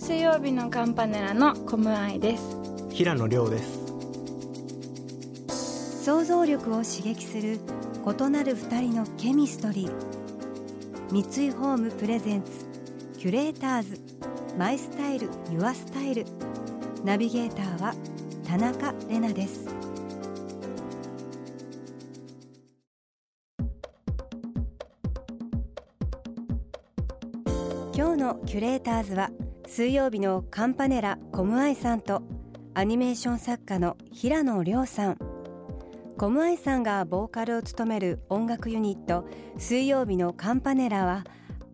水曜日のカンパネラのコムアイです。平野亮です。想像力を刺激する異なる二人のケミストリー。三井ホームプレゼンツキュレーターズ。マイスタイルユアスタイル。ナビゲーターは田中れなです。今日のキュレーターズは水曜日のカンパネラコムアイさんとアニメーション作家の平野亮さん。コムアイさんがボーカルを務める音楽ユニット水曜日のカンパネラは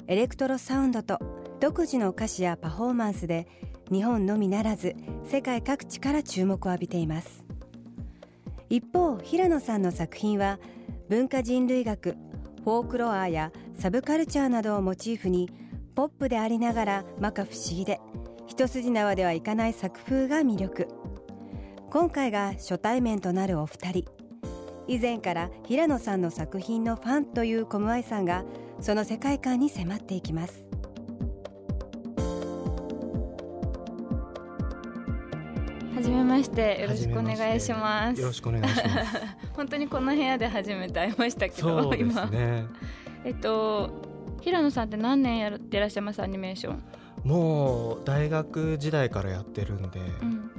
エレクトロサウンドと独自の歌詞やパフォーマンスで日本のみならず世界各地から注目を浴びています。一方ひらのさんの作品は文化人類学フォークロアやサブカルチャーなどをモチーフにポップでありながら摩訶不思議で一筋縄ではいかない作風が魅力。今回が初対面となるお二人。以前から平野さんの作品のファンというコムアイさんがその世界観に迫っていきます。はじめまして。よろしくお願いします。よろしくお願いします。本当にこの部屋で初めて会いましたけど、そうです今。ねえっと平野さんって何年やってらっしゃいますアニメーション、もう大学時代からやってるんで、うん、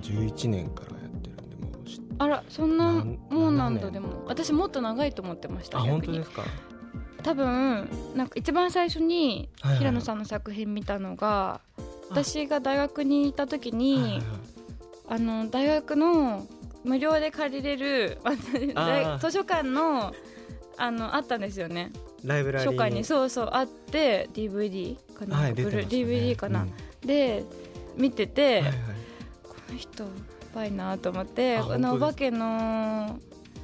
2011年からやってるんでもうしあらそんなもうなん7年だでも私もっと長いと思ってましたあ本当ですか？多分なんか一番最初にはいはい平野さんの作品見たのが、私が大学にいた時に、はいはいはい。あの大学の無料で借りれる図書館のあのあったんですよねライブラリー初夏にそうそうあって DVD かな、はいね。DVD かな、うん。で見てて、はいはい。この人やばいなと思ってああのお化けの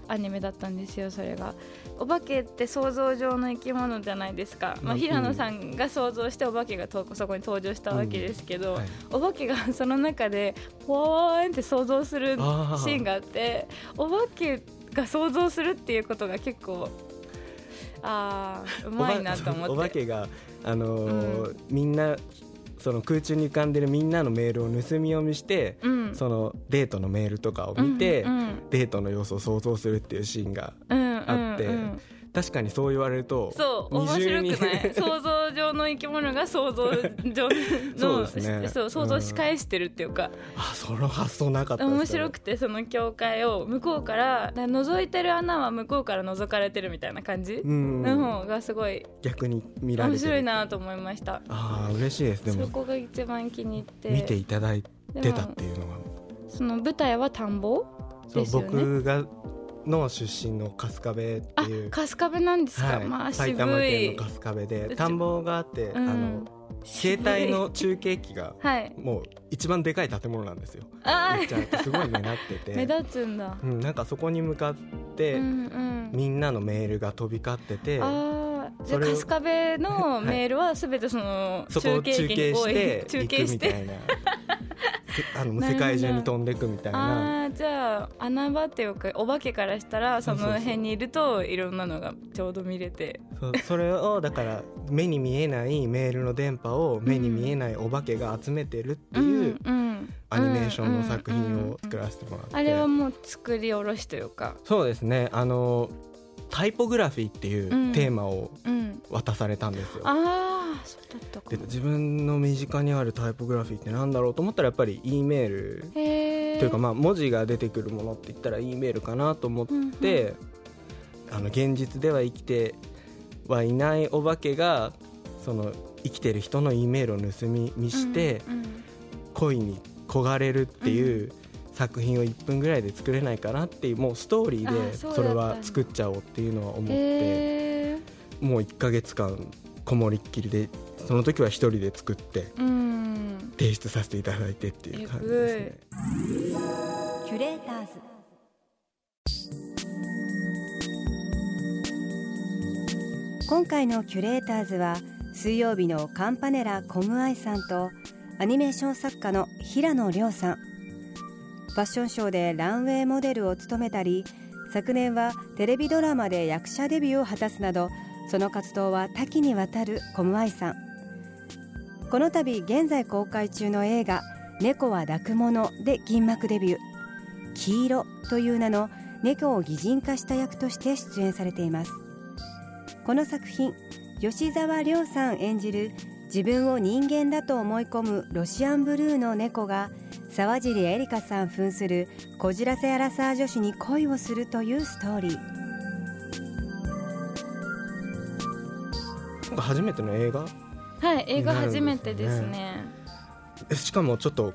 アニメだったんですよそれが。お化けって想像上の生き物じゃないですか、まあ、うん平野さんが想像してお化けがとそこに登場したわけですけど、はい。お化けがその中でポワーンって想像するシーンがあってお化けが想像するっていうことが結構あーうまいなと思って。お化けがあのーみんなその空中に浮かんでるみんなのメールを盗み読みして、うん。そのデートのメールとかを見て、うんうんデートの様子を想像するっていうシーンがうんうんあってうん確かにそう言われるとそう面白くない。想像上の生き物が想像上 そうのですね。そう想像し返してるっていうか、あその発想なかった面白くてその境界を向こうから覗いてる穴は向こうから覗かれてるみたいな感じうん。の方がすごい逆に見られ面白いなと思いました。ああ嬉しいです。でもそこが一番気に入って。見ていただいてたっていうのが。その舞台は田んぼそうですよね。僕がの出身の春日部ってあいう。春日部なんですか、はい。まあ渋埼玉県いの春日部でち田んぼがあって、うん。あの携帯の中継機が はい。もう一番でかい建物なんですよ。あ言っちゃうとすごい目立ってて。目立つんだ、うん、なんかそこに向かって、うんうん。みんなのメールが飛び交っててじゃ春日部の メールはすべてそのそこを中継機中継に多いして中行継して。くみたいな。せ あの世界中に飛んでいくみたいな。ああじゃあ穴場っていうかお化けからしたらその辺にいるといろんなのがちょうど見れて。そうそれをだから目に見えないメールの電波を目に見えないお化けが集めてるっていううんうん。アニメーションの作うんうん品うんを作らせてもらって。あれはもう作り下ろしというか。そうですね。あのタイポグラフィーっていううん。テーマをうん。渡されたんですよ、ああそうだったかもで自分の身近にあるタイポグラフィーってなんだろうと思ったらやっぱり E メールというかまあ文字が出てくるものって言ったら E メールかなと思って、あの現実では生きてはいないお化けがその生きてる人の E メールを盗み見してうんうん恋に焦がれるっていう作品を1分ぐらいで作れないかなっていうもうストーリーあでそれは作っちゃおうっていうのは思ってもう1ヶ月間こもりっきりでその時は一人で作ってうん。提出させていただいてっていう感じですね。キュレーターズ。今回のキュレーターズは水曜日のカンパネラコムアイさんとアニメーション作家の平野亮さん。ファッションショーでランウェイモデルを務めたり昨年はテレビドラマで役者デビューを果たすなどその活動は多岐にわたるコムアイさん。この度現在公開中の映画「猫は抱くもの」で銀幕デビュー。黄色という名の猫を擬人化した役として出演されています。この作品吉沢亮さん演じる自分を人間だと思い込むロシアンブルーの猫が沢尻エリカさん扮するこじらせアラサー女子に恋をするというストーリー。なんか初めての映画？はい映画初めてですね。えしかもちょっと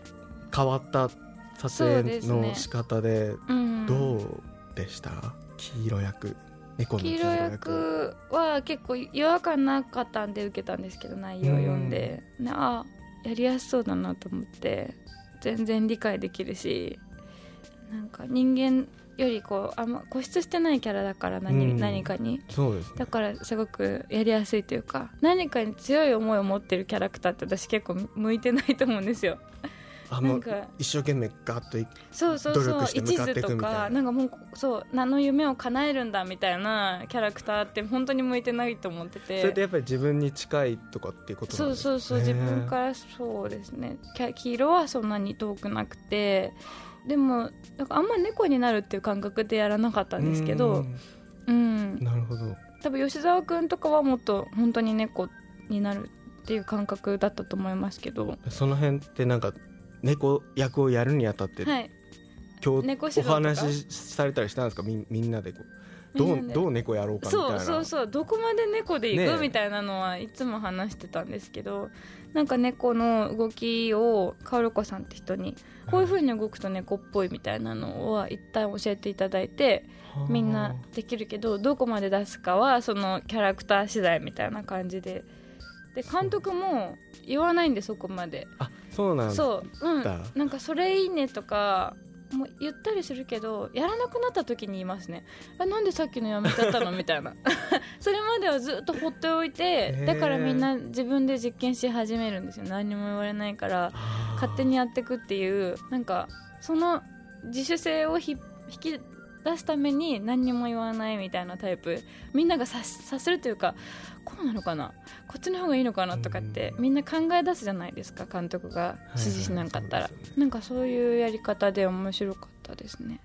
変わった撮影の仕方でうん。どうでした、黄色役？猫の黄黄色色役役は結構違和感なかったんで受けたんですけど内容を読んで、ねあやりやすそうだなと思って。全然理解できるしなんか人間よりこうあんま固執してないキャラだから何,、うん。何かに。そうですね。だからすごくやりやすいというか何かに強い思いを持ってるキャラクターって私結構向いてないと思うんですよ。あもうなんか一生懸命ガッといそうそうそう努力して向一かってい途とくみたいな。かなんかもうそう何の夢を叶えるんだみたいなキャラクターって本当に向いてないと思ってて。それってやっぱり自分に近いとかっていうことなそうんですか？そうそう自分からそうですね。黄色はそんなに遠くなくてでもなんかあんま猫になるっていう感覚でやらなかったんですけどうん。なるほど。多分吉沢君とかはもっと本当に猫になるっていう感覚だったと思いますけど。その辺ってなんか猫役をやるにあたって、はい。今日お話しされたりしたんですか？みみんなでこうどうどう猫やろうかみたいな。そうそうそう。どこまで猫で行く、みたいなのはいつも話してたんですけどなんか猫の動きをカオルコさんって人にこういう風に動くと猫っぽいみたいなのは一旦教えていただいてはあ。みんなできるけどどこまで出すかはそのキャラクター次第みたいな感じで。で監督も言わないんでそこまで。あそうなんだ。そう。うん。だなんかそれいいねとかもう言ったりするけどやらなくなった時に言いますね。あなんでさっきのやめちゃったのみたいな。それまではずっと放っておいてだからみんな自分で実験し始めるんですよ。何にも言われないから勝手にやっていくっていう。なんかその自主性をひ引き出すために何にも言わないみたいなタイプ。みんなが察察するというかこうなのかな？こっちの方がいいのかなとかってみんな考え出すじゃないですか監督が。指示しなかったら、はいはいね。なんかそういうやり方で面白かったですね。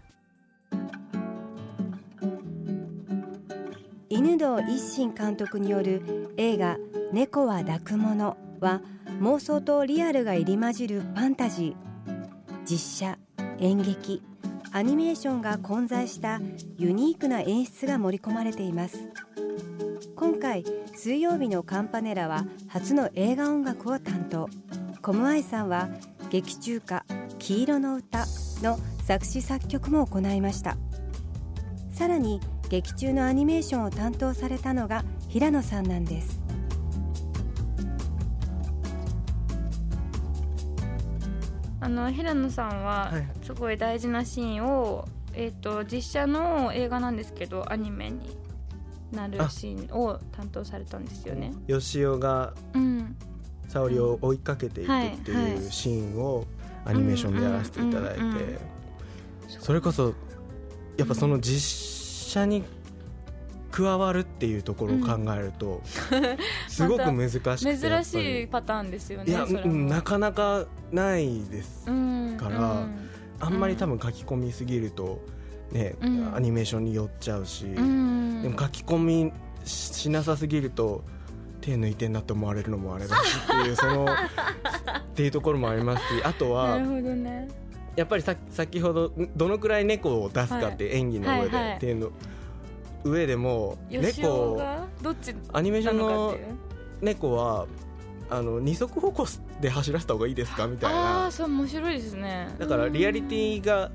犬堂一心監督による映画「猫は抱くもの」は妄想とリアルが入り混じるファンタジー。実写演劇アニメーションが混在したユニークな演出が盛り込まれています。今回水曜日のカンパネラは初の映画音楽を担当。コムアイさんは劇中歌「黄色の歌」の作詞作曲も行いました。さらに劇中のアニメーションを担当されたのが平野さんなんです。あの平野さんははいすごい大事なシーンを、えー、と実写の映画なんですけどアニメになるシーンを担当されたんですよね。吉尾がうん、沙織を追いかけていくってはいはいいうシーンをアニメーションでやらせていただいて、それこそやっぱその実写に加わるっていうところを考えると、すごく難しくて珍しいパターンですよね。なかなかないです、うんからうんあんまり多分書き込みすぎるとね、うん。アニメーションに寄っちゃうし、うん。でも書き込みししなさすぎると手抜いてんなって思われるのもあれだしっていう そのっていうところもありますしあとなはるほどね。やっぱりさ先ほどんどのくらい猫を出すかって演技の上で、ってい。うの上でも猫がどっちアニメーションなの。猫はあの二足歩行で走らせた方がいいですか？みたいああなー、そう面白いですね。だからリアリティが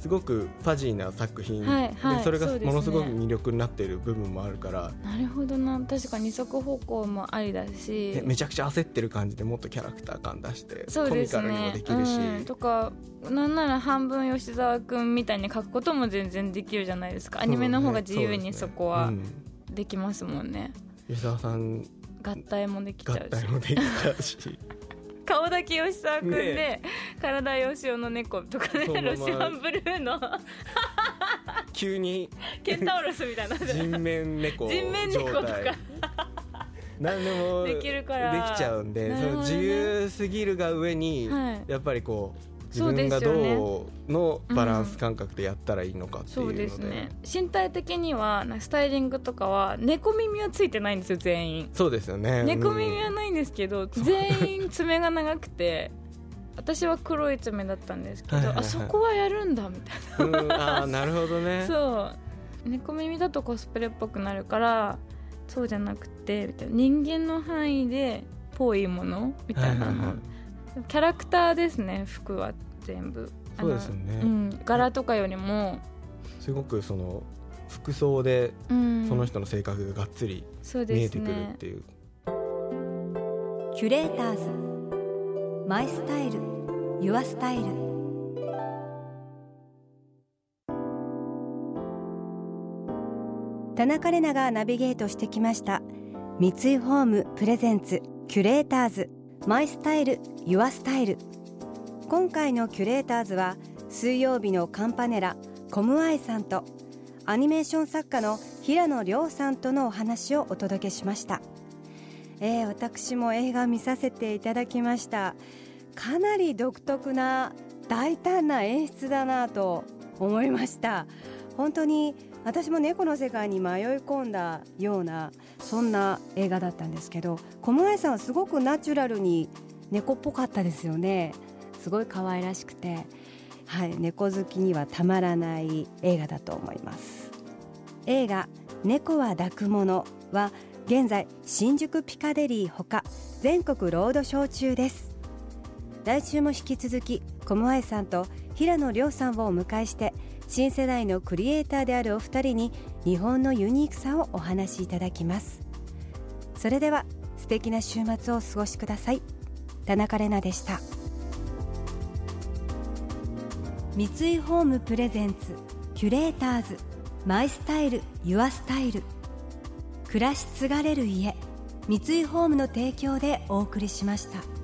すごくファジーな作品、はいはいでそれがものすごく魅力になっている部分もあるから、なるほどな。確か二足歩行もありだし。ねめちゃくちゃ焦ってる感じでもっとキャラクター感出してそうですコミカルにもねできるし、うん、とかなんなら半分吉沢君みたいに書くことも全然できるじゃないですか。アニメの方が自由にそこはうん。できますもんね。吉沢さん合体もできちゃ合うし。体もできちゃうし顔だけ吉沢君で、ね体吉尾の猫とかねロシアンブルーの。急に。ケンタウロスみたいな。人面猫人面猫とか。状態何でもできるから。できちゃうんで、その自由すぎるが上に、はい。やっぱりこう自分がどうのバランス感覚でやったらいいのかっていうので,、そうですね。身体的にはスタイリングとかは猫耳はついてないんですよ全員。そうですよね。猫耳はないんですけど、全員爪が長くて私は黒い爪だったんですけど、あそこはやるんだみたいうん、うんああなるほどね。な そう。猫耳だとコスプレっぽくなるからそうじゃなくてみたいな。人間の範囲でぽいものみたいなの、キャラクターですね服は全部。そうですよねうん、柄とかよりも、すごくその服装でうん、その人の性格ががっつり見えてくるっていう、キュレーターズ。マイスタイル。ユアスタイル。田中れながナビゲートしてきました。三井ホームプレゼンツキュレーターズマイスタイルユアスタイル今回のキュレーターズは水曜日のカンパネラコムアイさんとアニメーション作家の平野亮さんとのお話をお届けしました。えー私も映画見させていただきました。かなり独特な大胆な演出だなと思いました。本当に私も猫の世界に迷い込んだようなそんな映画だったんですけど小室さんはすごくナチュラルに猫っぽかったですよね。すごい可愛らしくて。はい。猫好きにはたまらない映画だと思います。映画猫は抱くものは現在新宿ピカデリーほか全国ロードショー中です。来週も引き続きコムアイさんと平野亮さんをお迎えして新世代のクリエイターであるお二人に日本のユニークさをお話しいただきます。それでは素敵な週末をお過ごしください。田中れなでした。三井ホームプレゼンツキュレーターズマイスタイルユアスタイル。暮らし継がれる家三井ホームの提供でお送りしました。